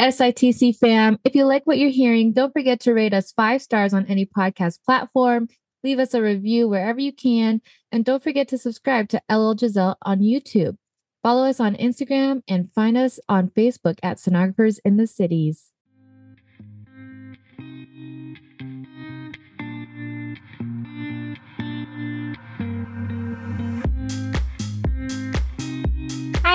SITC fam. If you like what you're hearing, don't forget to rate us five stars on any podcast platform. Leave us a review wherever you can. And don't forget to subscribe to LL Geselle on YouTube. Follow us on Instagram and find us on Facebook at Sonographers in the Cities.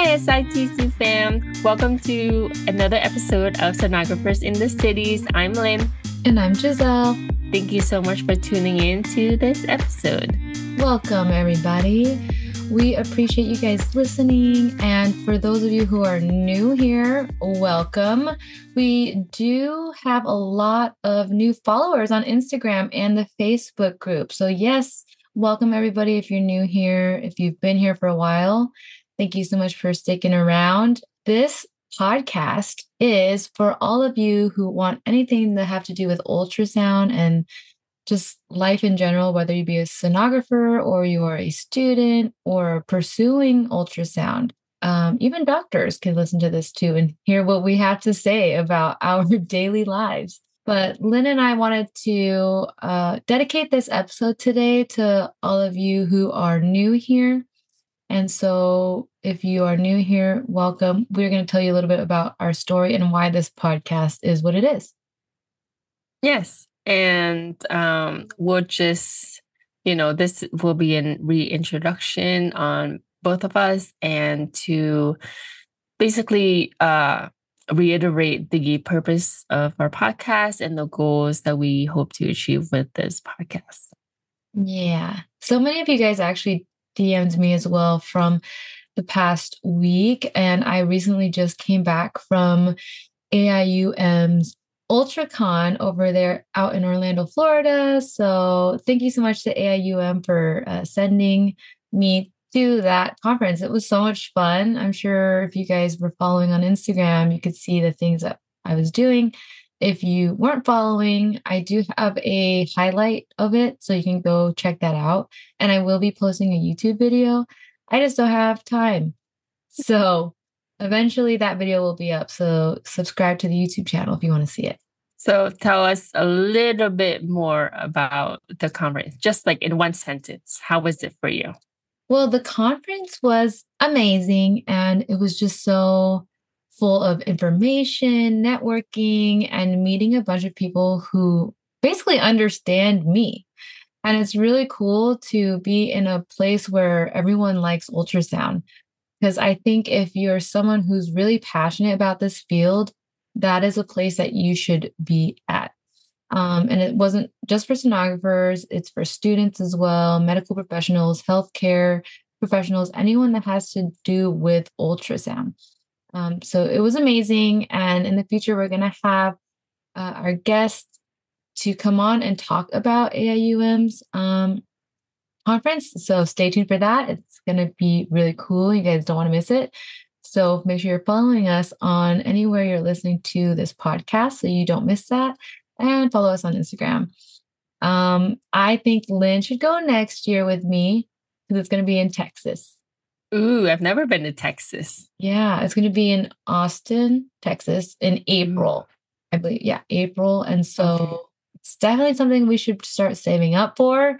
Hi, SITC fam. Welcome to another episode of Sonographers in the Cities. I'm Lynn. And I'm Geselle. Thank you so much for tuning in to this episode. Welcome, everybody. We appreciate you guys listening. And for those of you who are new here, welcome. We do have a lot of new followers on Instagram and the Facebook group. So, yes, welcome everybody if you're new here, if you've been here for a while. Thank you so much for sticking around. This podcast is for all of you who want anything that have to do with ultrasound and just life in general, whether you be a sonographer or you are a student or pursuing ultrasound. Um, even doctors can listen to this too and hear what we have to say about our daily lives. But Lynn and I wanted to uh, dedicate this episode today to all of you who are new here and so, if you are new here, welcome. We're going to tell you a little bit about our story and why this podcast is what it is. Yes. And um, we'll just, you know, this will be a reintroduction on both of us and to basically uh, reiterate the purpose of our podcast and the goals that we hope to achieve with this podcast. Yeah. So many of you guys actually DM'd me as well from the past week. And I recently just came back from AIUM's UltraCon over there out in Orlando, Florida. So thank you so much to AIUM for uh, sending me to that conference. It was so much fun. I'm sure if you guys were following on Instagram, you could see the things that I was doing. If you weren't following, I do have a highlight of it, so you can go check that out. And I will be posting a YouTube video. I just don't have time. So eventually that video will be up. So subscribe to the YouTube channel if you want to see it. So tell us a little bit more about the conference, just like in one sentence. How was it for you? Well, the conference was amazing and it was just so full of information, networking, and meeting a bunch of people who basically understand me. And it's really cool to be in a place where everyone likes ultrasound. Because I think if you're someone who's really passionate about this field, that is a place that you should be at. Um, and it wasn't just for sonographers, it's for students as well, medical professionals, healthcare professionals, anyone that has to do with ultrasound. Um, so it was amazing. And in the future, we're going to have uh, our guests to come on and talk about AIUM's um, conference. So stay tuned for that. It's going to be really cool. You guys don't want to miss it. So make sure you're following us on anywhere you're listening to this podcast so you don't miss that. And follow us on Instagram. Um, I think Lynn should go next year with me because it's going to be in Texas. Ooh, I've never been to Texas. Yeah, it's going to be in Austin, Texas in April. I believe. Yeah, April. And so okay. it's definitely something we should start saving up for.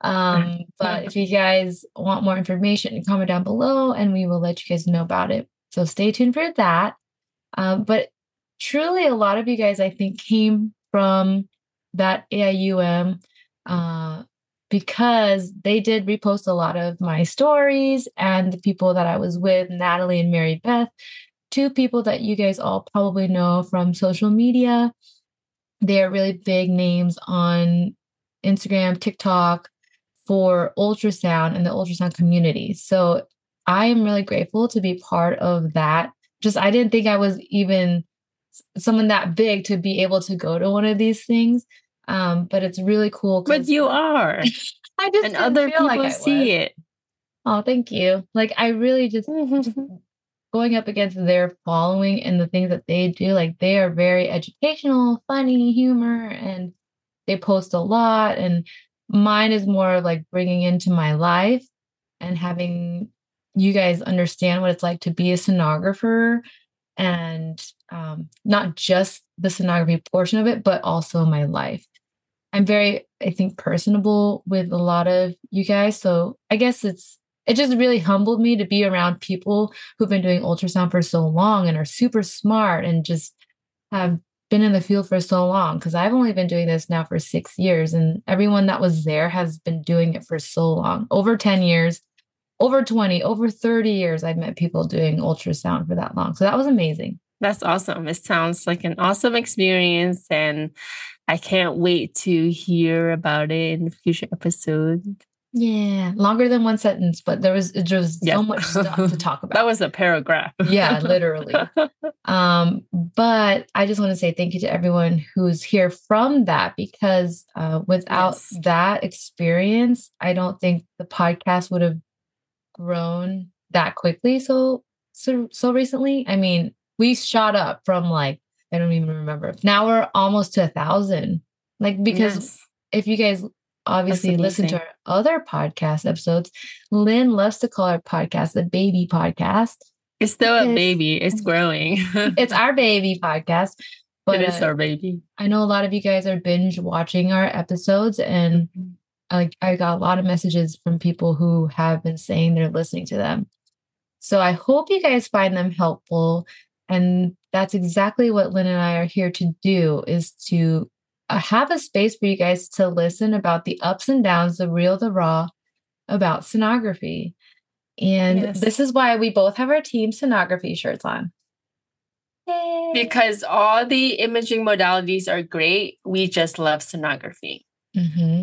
Um, but if you guys want more information, comment down below and we will let you guys know about it. So stay tuned for that. Um, but truly, a lot of you guys, I think, came from that AIUM uh, because they did repost a lot of my stories and the people that I was with, Natalie and Mary Beth, two people that you guys all probably know from social media. They are really big names on Instagram, TikTok for ultrasound and the ultrasound community. So I am really grateful to be part of that. Just I didn't think I was even someone that big to be able to go to one of these things. Um, but it's really cool. But you are. I just and other people like see it. Oh, thank you. Like I really just going up against their following and the things that they do. Like they are very educational, funny, humor, and they post a lot. And mine is more like bringing into my life and having you guys understand what it's like to be a sonographer and um, not just the sonography portion of it, but also my life. I'm very, I think, personable with a lot of you guys. So I guess it's, it just really humbled me to be around people who've been doing ultrasound for so long and are super smart and just have been in the field for so long because I've only been doing this now for six years, and everyone that was there has been doing it for so long over 10 years, over 20, over 30 years. I've met people doing ultrasound for that long. So that was amazing. That's awesome. It sounds like an awesome experience, and I can't wait to hear about it in future episode. Yeah, longer than one sentence, but there was just yes. so much stuff to talk about. that was a paragraph. yeah, literally. um, but I just want to say thank you to everyone who's here from that because uh, without yes. that experience, I don't think the podcast would have grown that quickly. So so so recently, I mean, we shot up from like I don't even remember. Now we're almost to a thousand. Like because yes. if you guys obviously listen to our other podcast episodes. Lynn loves to call our podcast the baby podcast. It's still a baby. It's growing. it's our baby podcast. But, it is our baby. I know a lot of you guys are binge watching our episodes, and mm-hmm. I, I got a lot of messages from people who have been saying they're listening to them. So I hope you guys find them helpful. And that's exactly what Lynn and I are here to do is to uh, have a space for you guys to listen about the ups and downs, the real, the raw about sonography. And yes. this is why we both have our team sonography shirts on. Yay. Because all the imaging modalities are great. We just love sonography. Mm-hmm.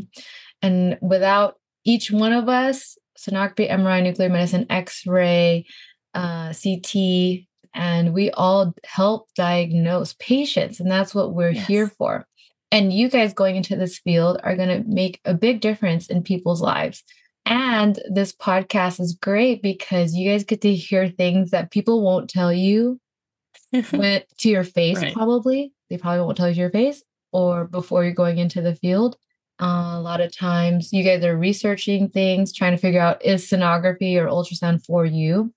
And without each one of us, sonography, MRI, nuclear medicine, X ray, uh, CT, and we all help diagnose patients. And that's what we're yes. here for. And you guys going into this field are going to make a big difference in people's lives. And this podcast is great because you guys get to hear things that people won't tell you when, to your face, right. probably. They probably won't tell you to your face or before you're going into the field. Uh, a lot of times you guys are researching things, trying to figure out is sonography or ultrasound for you.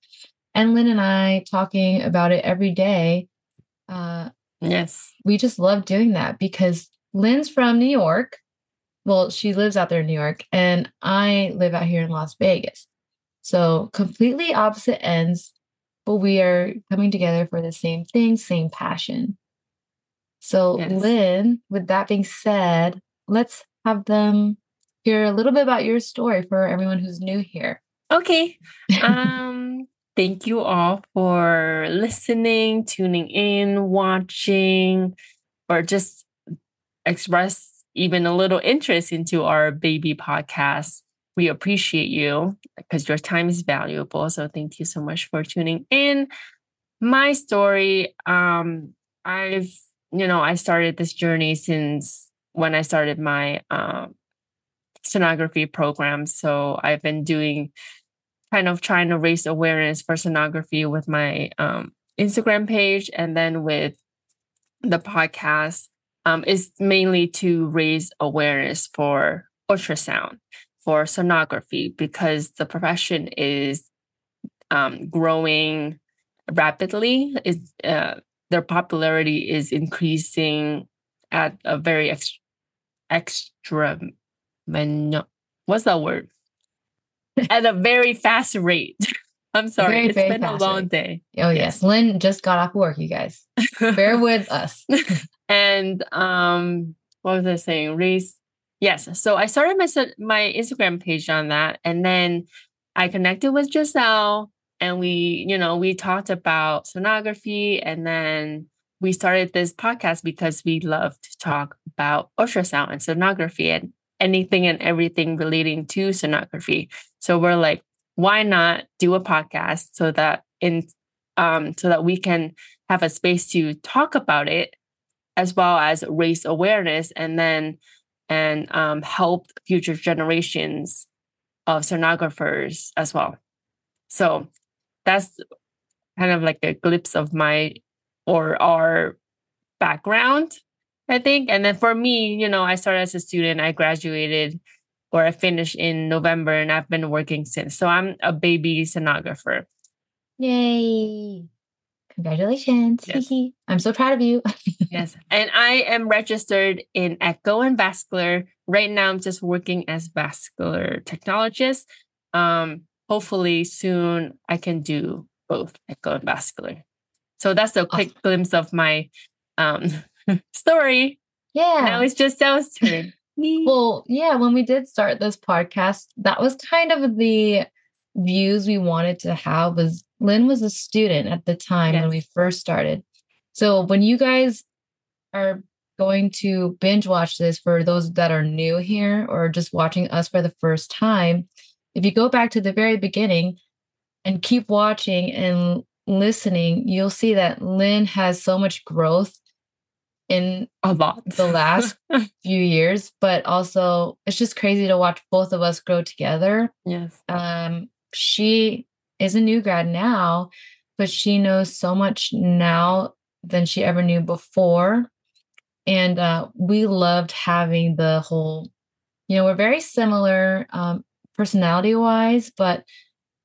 And Lynn and I talking about it every day. Uh, yes. We just love doing that because Lynn's from New York. Well, she lives out there in New York, and I live out here in Las Vegas. So completely opposite ends, but we are coming together for the same thing, same passion. So, yes. Lynn, with that being said, let's have them hear a little bit about your story for everyone who's new here. Okay. Um, thank you all for listening, tuning in, watching, or just express even a little interest into our baby podcast, we appreciate you because your time is valuable. So thank you so much for tuning in. My story, um, I've, you know, I started this journey since when I started my um, sonography program. So I've been doing kind of trying to raise awareness for sonography with my um, Instagram page and then with the podcast um, is mainly to raise awareness for ultrasound, for sonography, because the profession is um, growing rapidly. Is uh, their popularity is increasing at a very ex- extra, what's that word? at a very fast rate. I'm sorry, very, it's very been a long rate. day. Oh yes. yes, Lynn just got off work. You guys, bear with us. And um, what was I saying? Race. Yes. So I started my my Instagram page on that, and then I connected with Geselle, and we, you know, we talked about sonography, and then we started this podcast because we love to talk about ultrasound and sonography and anything and everything relating to sonography. So we're like, why not do a podcast so that in um so that we can have a space to talk about it as well as raise awareness and then and um, help future generations of sonographers as well. So that's kind of like a glimpse of my or our background, I think. And then for me, you know, I started as a student, I graduated I finished in November and I've been working since. So I'm a baby sonographer. Yay. Congratulations. Yes. I'm so proud of you. yes. And I am registered in echo and vascular. Right now, I'm just working as vascular technologist. Um, hopefully, soon I can do both echo and vascular. So that's a quick awesome. glimpse of my um, story. Yeah. Now it's just Sal's turn. Well, yeah, when we did start this podcast, that was kind of the views we wanted to have was Lynn was a student at the time yes. when we first started. So when you guys are going to binge watch this for those that are new here or just watching us for the first time, if you go back to the very beginning and keep watching and listening, you'll see that Lynn has so much growth in a lot the last few years, but also it's just crazy to watch both of us grow together. Yes. Um, she is a new grad now, but she knows so much now than she ever knew before. And uh, we loved having the whole, you know, we're very similar um, personality wise, but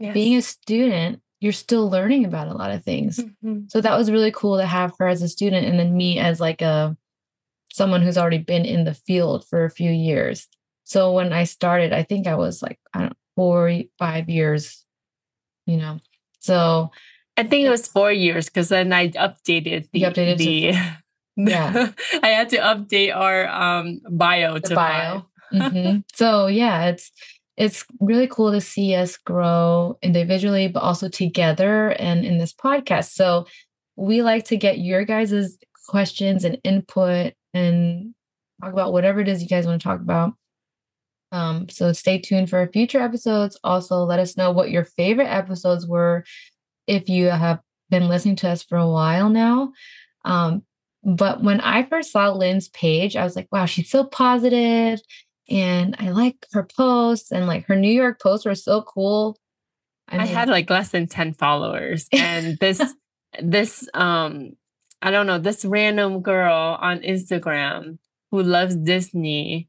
yes. being a student, you're still learning about a lot of things. Mm-hmm. So that was really cool to have her as a student and then me as like a someone who's already been in the field for a few years. So when I started, I think I was like, I don't know, four, five years you know. So I think it was four years because then I updated the, updated the to, yeah. I had to update our um bio the to bio. mm-hmm. So yeah, it's it's really cool to see us grow individually, but also together and in this podcast. So we like to get your guys' questions and input and talk about whatever it is you guys want to talk about. Um, so stay tuned for future episodes. Also, let us know what your favorite episodes were if you have been listening to us for a while now. Um, but when I first saw Lynn's page, I was like, wow, she's so positive and I like her posts and like her New York posts were so cool. I, mean, I had like less than 10 followers and this this um I don't know, this random girl on Instagram who loves Disney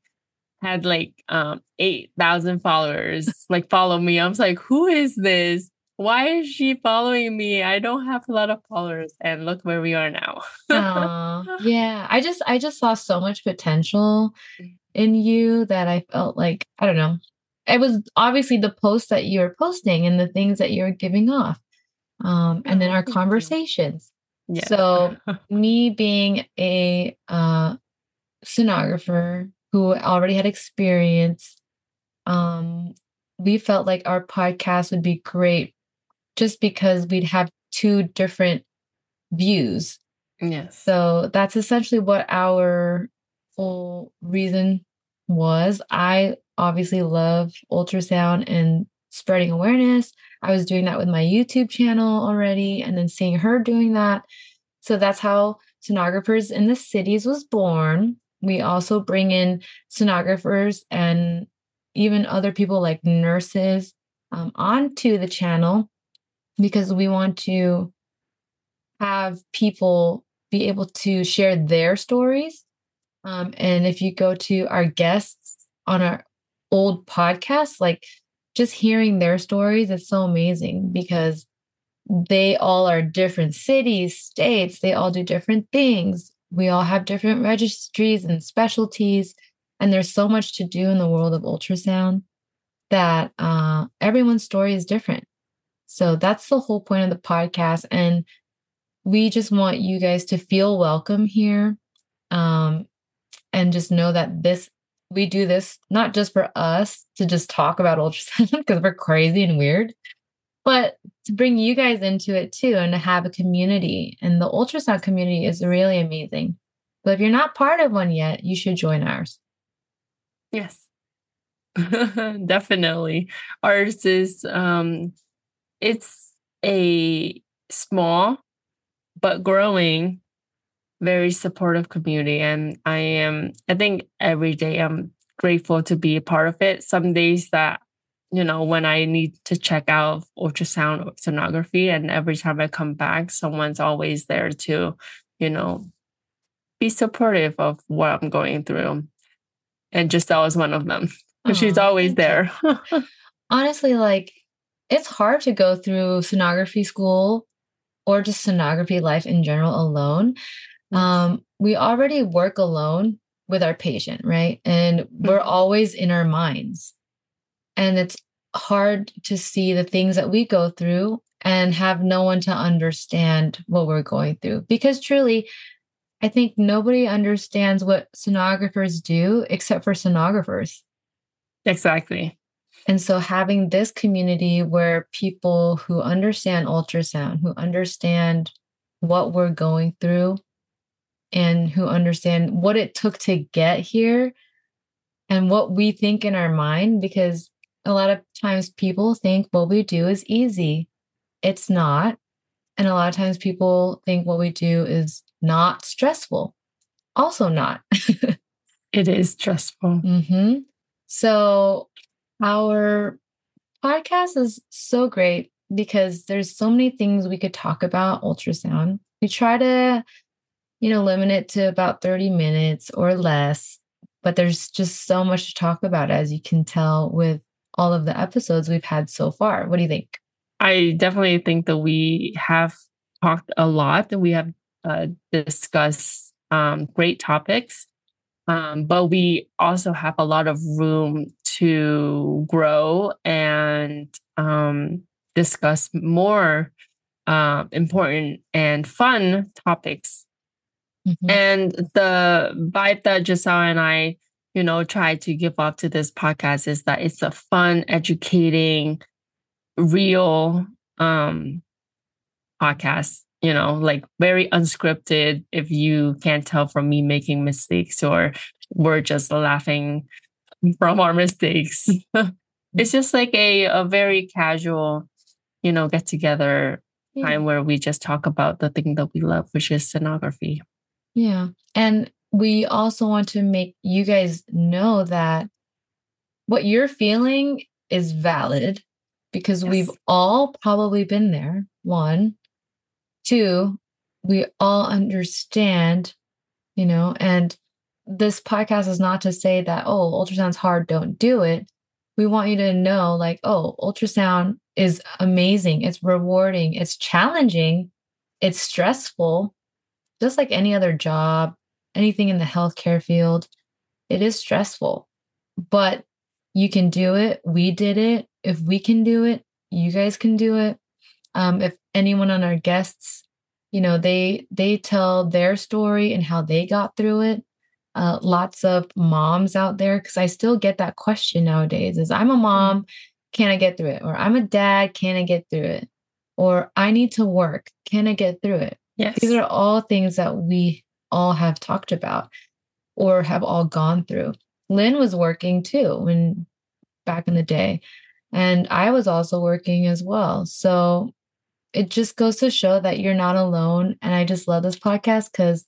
had like um 8,000 followers like follow me. I was like, who is this? Why is she following me? I don't have a lot of followers and look where we are now. yeah. I just I just saw so much potential mm. In you that I felt like I don't know. It was obviously the posts that you were posting and the things that you were giving off. Um, and then oh, our conversations. Yeah. So me being a uh sonographer who already had experience. Um, we felt like our podcast would be great just because we'd have two different views. Yes. So that's essentially what our whole reason was. I obviously love ultrasound and spreading awareness. I was doing that with my YouTube channel already and then seeing her doing that. So that's how Sonographers in the Cities was born. We also bring in sonographers and even other people like nurses um, onto the channel because we want to have people be able to share their stories. Um, and if you go to our guests on our old podcast, like just hearing their stories, it's so amazing because they all are different cities, states, they all do different things. We all have different registries and specialties and there's so much to do in the world of ultrasound that uh, everyone's story is different. So that's the whole point of the podcast and we just want you guys to feel welcome here. Um, and just know that this we do this not just for us to just talk about ultrasound because we're crazy and weird but to bring you guys into it too and to have a community. And the ultrasound community is really amazing. But if you're not part of one yet, you should join ours. Yes. Definitely. Ours is um it's a small but growing very supportive community and I am I think every day I'm grateful to be a part of it. Some days that you know, when I need to check out ultrasound or sonography, and every time I come back, someone's always there to, you know, be supportive of what I'm going through. And Geselle is one of them. Oh, She's always there. Honestly, like it's hard to go through sonography school or just sonography life in general alone, um, we already work alone with our patient, right? And we're mm-hmm. always in our minds. And it's hard to see the things that we go through and have no one to understand what we're going through. Because truly, I think nobody understands what sonographers do except for sonographers. Exactly. And so having this community where people who understand ultrasound, who understand what we're going through, and who understand what it took to get here and what we think in our mind, because a lot of times people think what we do is easy. It's not. And a lot of times people think what we do is not stressful. Also, not. it is stressful. Mm-hmm. So, our podcast is so great because there's so many things we could talk about ultrasound. We try to, you know, limit it to about 30 minutes or less, but there's just so much to talk about, as you can tell with all of the episodes we've had so far. What do you think? I definitely think that we have talked a lot and we have uh, discussed um, great topics. Um, but we also have a lot of room to grow and um, discuss more uh, important and fun topics. Mm-hmm. And the vibe that Geselle and I, you know, try to give off to this podcast is that it's a fun, educating, real um, podcast you know, like very unscripted if you can't tell from me making mistakes or we're just laughing from our mistakes. it's just like a, a very casual, you know, get together yeah. time where we just talk about the thing that we love, which is sonography. Yeah. And we also want to make you guys know that what you're feeling is valid because yes. we've all probably been there. One, Two, we all understand, you know, and this podcast is not to say that, oh, ultrasound's hard, don't do it. We want you to know, like, oh, ultrasound is amazing, it's rewarding, it's challenging, it's stressful, just like any other job, anything in the healthcare field. It is stressful, but you can do it. We did it. If we can do it, you guys can do it. Um, if anyone on our guests, you know, they they tell their story and how they got through it. Uh, lots of moms out there, because I still get that question nowadays: is I'm a mm-hmm. mom, can I get through it? Or I'm a dad, can I get through it? Or I need to work, can I get through it? Yes. These are all things that we all have talked about or have all gone through. Lynn was working too when back in the day. And I was also working as well. So it just goes to show that you're not alone. And I just love this podcast because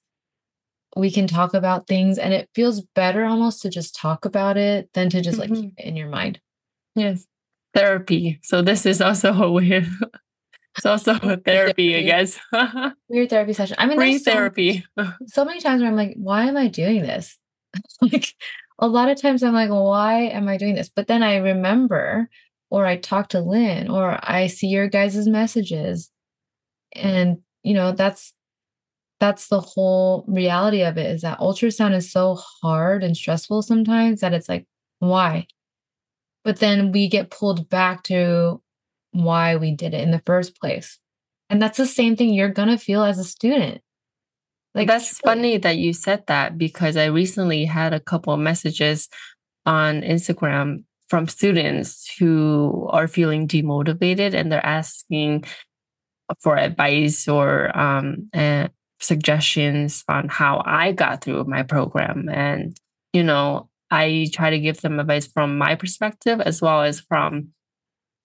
we can talk about things and it feels better almost to just talk about it than to just mm-hmm. like keep it in your mind. Yes. Therapy. So this is also a weird it's also a therapy, I guess. weird therapy session. I mean free therapy. So, so many times where I'm like, why am I doing this? like a lot of times I'm like, why am I doing this? But then I remember or I talk to Lynn or I see your guys' messages. And, you know, that's that's the whole reality of it is that ultrasound is so hard and stressful sometimes that it's like, why? But then we get pulled back to why we did it in the first place. And that's the same thing you're going to feel as a student. Like that's funny that you said that because I recently had a couple of messages on Instagram from students who are feeling demotivated and they're asking for advice or um, uh, suggestions on how I got through my program. And, you know, I try to give them advice from my perspective as well as from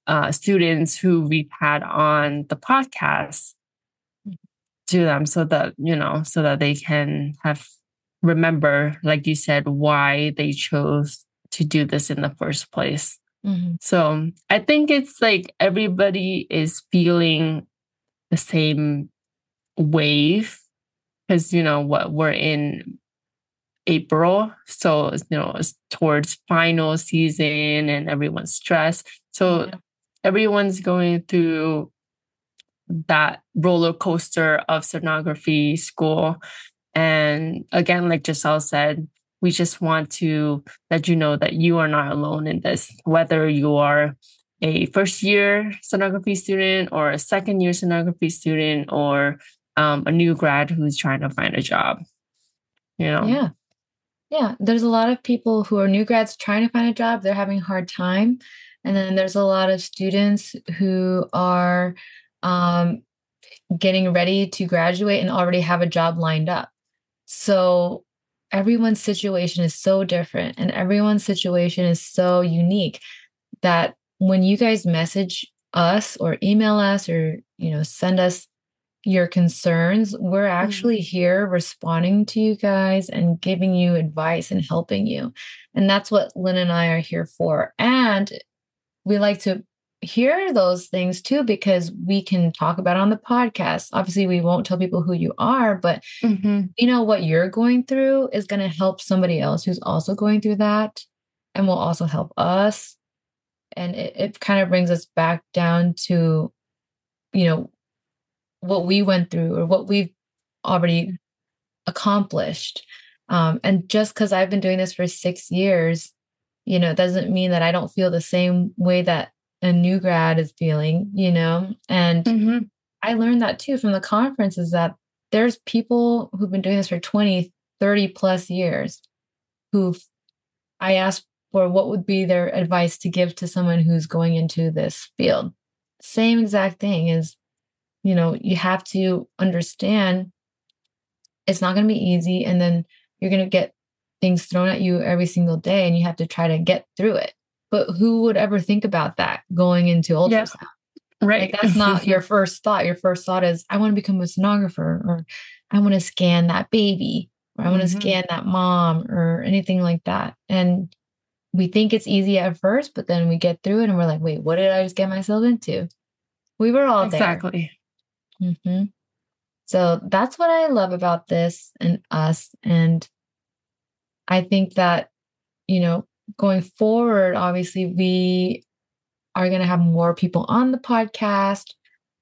uh, students who we've had on the podcast to them so that, you know, so that they can have remember, like you said, why they chose to do this in the first place. Mm-hmm. So I think it's like everybody is feeling the same wave because, you know, what we're in April. So, you know, it's towards final season and everyone's stressed. So yeah. Everyone's going through that roller coaster of sonography school. And again, like Geselle said, we just want to let you know that you are not alone in this, whether you are a first year sonography student or a second year sonography student or um, a new grad who's trying to find a job. You know? Yeah. Yeah. There's a lot of people who are new grads trying to find a job, they're having a hard time. And then there's a lot of students who are um, getting ready to graduate and already have a job lined up. So everyone's situation is so different and everyone's situation is so unique that when you guys message us or email us or you know send us your concerns we're mm. actually mm-hmm. here responding to you guys and giving you advice and helping you and that's what lynn and i are here for and we like to hear those things too because we can talk about on the podcast. Obviously, we won't tell people who you are, but mm-hmm. you know what you're going through is going to help somebody else who's also going through that and will also help us. And it, it kind of brings us back down to, you know, what we went through or what we've already accomplished. Um, and just because I've been doing this for six years, you know, it doesn't mean that I don't feel the same way that a new grad is feeling, you know? And mm-hmm. I learned that too from the conference is that there's people who've been doing this for 20, 30 plus years who I asked for what would be their advice to give to someone who's going into this field. Same exact thing is, you know, you have to understand it's not going to be easy. And then you're going to get things thrown at you every single day and you have to try to get through it. But who would ever think about that going into ultrasound? Yeah. Right. Like that's not your first thought. Your first thought is, I want to become a sonographer or I want to scan that baby or I want to mm-hmm. scan that mom or anything like that. And we think it's easy at first, but then we get through it and we're like, wait, what did I just get myself into? We were all exactly. there. Exactly. Mm-hmm. So that's what I love about this and us. And I think that, you know, going forward, obviously, we are going to have more people on the podcast.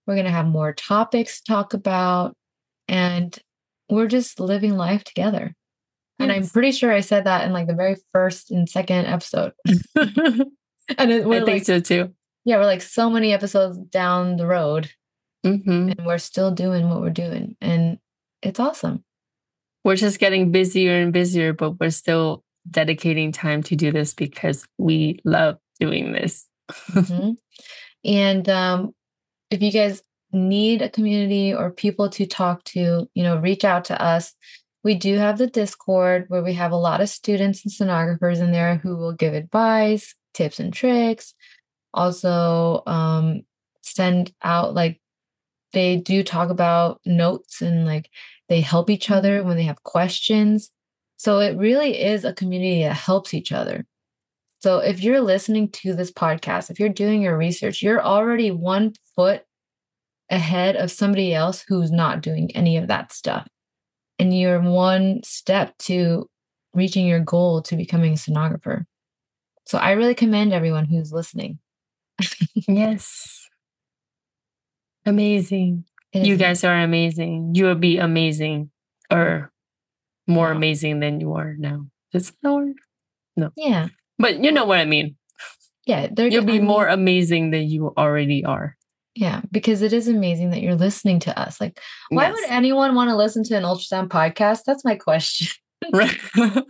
We're going to have more topics to talk about. And we're just living life together. Yes. And I'm pretty sure I said that in like the very first and second episode. and it, I think like, so too. Yeah, we're like so many episodes down the road. Mm-hmm. And we're still doing what we're doing. And it's awesome. We're just getting busier and busier, but we're still dedicating time to do this because we love doing this. mm-hmm. And um, if you guys need a community or people to talk to, you know, reach out to us. We do have the Discord where we have a lot of students and sonographers in there who will give advice, tips, and tricks. Also, um, send out like they do talk about notes and like they help each other when they have questions. So it really is a community that helps each other. So if you're listening to this podcast, if you're doing your research, you're already one foot ahead of somebody else who's not doing any of that stuff. And you're one step to reaching your goal to becoming a sonographer. So I really commend everyone who's listening. yes. Amazing. You guys are amazing. You will be amazing or more amazing than you are now. Is that word? No. Yeah. But you know what I mean. Yeah. You'll be I mean, more amazing than you already are. Yeah, because it is amazing that you're listening to us. Like, why yes. would anyone want to listen to an ultrasound podcast? That's my question. right.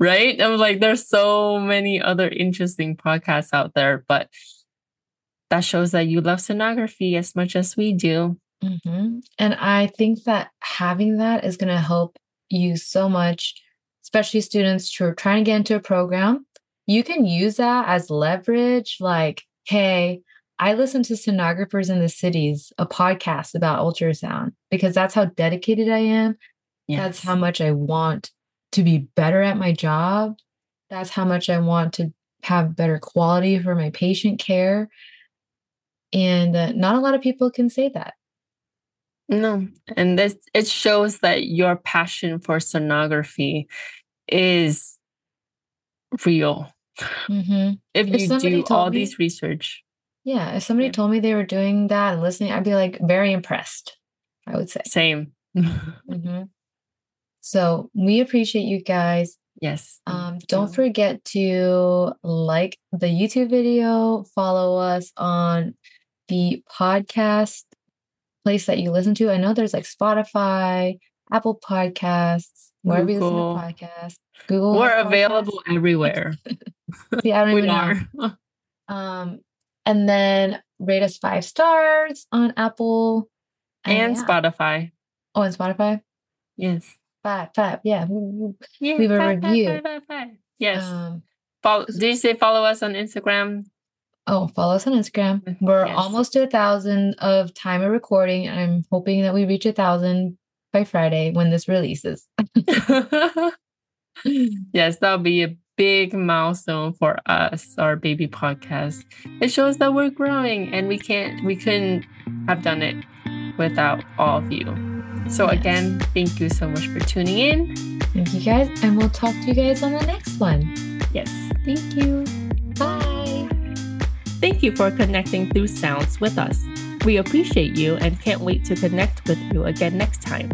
right? I'm like, there's so many other interesting podcasts out there, but that shows that you love sonography as much as we do. Mm-hmm. And I think that having that is going to help you so much, especially students who are trying to get into a program. You can use that as leverage, like, hey, I listen to Sonographers in the Cities, a podcast about ultrasound, because that's how dedicated I am. Yes. That's how much I want to be better at my job. That's how much I want to have better quality for my patient care. And uh, not a lot of people can say that. No, and this it shows that your passion for sonography is real. Mm-hmm. If, if you do all me, these research, Yeah, if somebody Yeah. told me they were doing that and listening, I'd be like very impressed. I would say. Same. Mhm. So we appreciate you guys. yes. Um, don't forget to like the YouTube video, follow us on the podcast place that you listen to. I know there's like Spotify, Apple Podcasts, wherever you listen to podcasts. Google. We're has available everywhere. See, I don't we even know. are. Um, and then rate us five stars on Apple and yeah. Spotify. Oh, and Spotify. Yes. Five, five. Yeah. Yeah, Leave a five, review. five, five, five. Yes. Um, follow, did you say follow us on Instagram? Oh, follow us on Instagram. Mm-hmm. We're Yes. almost to a thousand of time of recording. I'm hoping that we reach a thousand by Friday when this releases. yes, that'll be a big milestone for us, our baby podcast. It shows that we're growing and we can't we couldn't have done it without all of you. So Yes. again, thank you so much for tuning in. Thank you guys, and we'll talk to you guys on the next one. Yes, thank you. Bye. Thank you for connecting through sounds with us. We appreciate you and can't wait to connect with you again next time.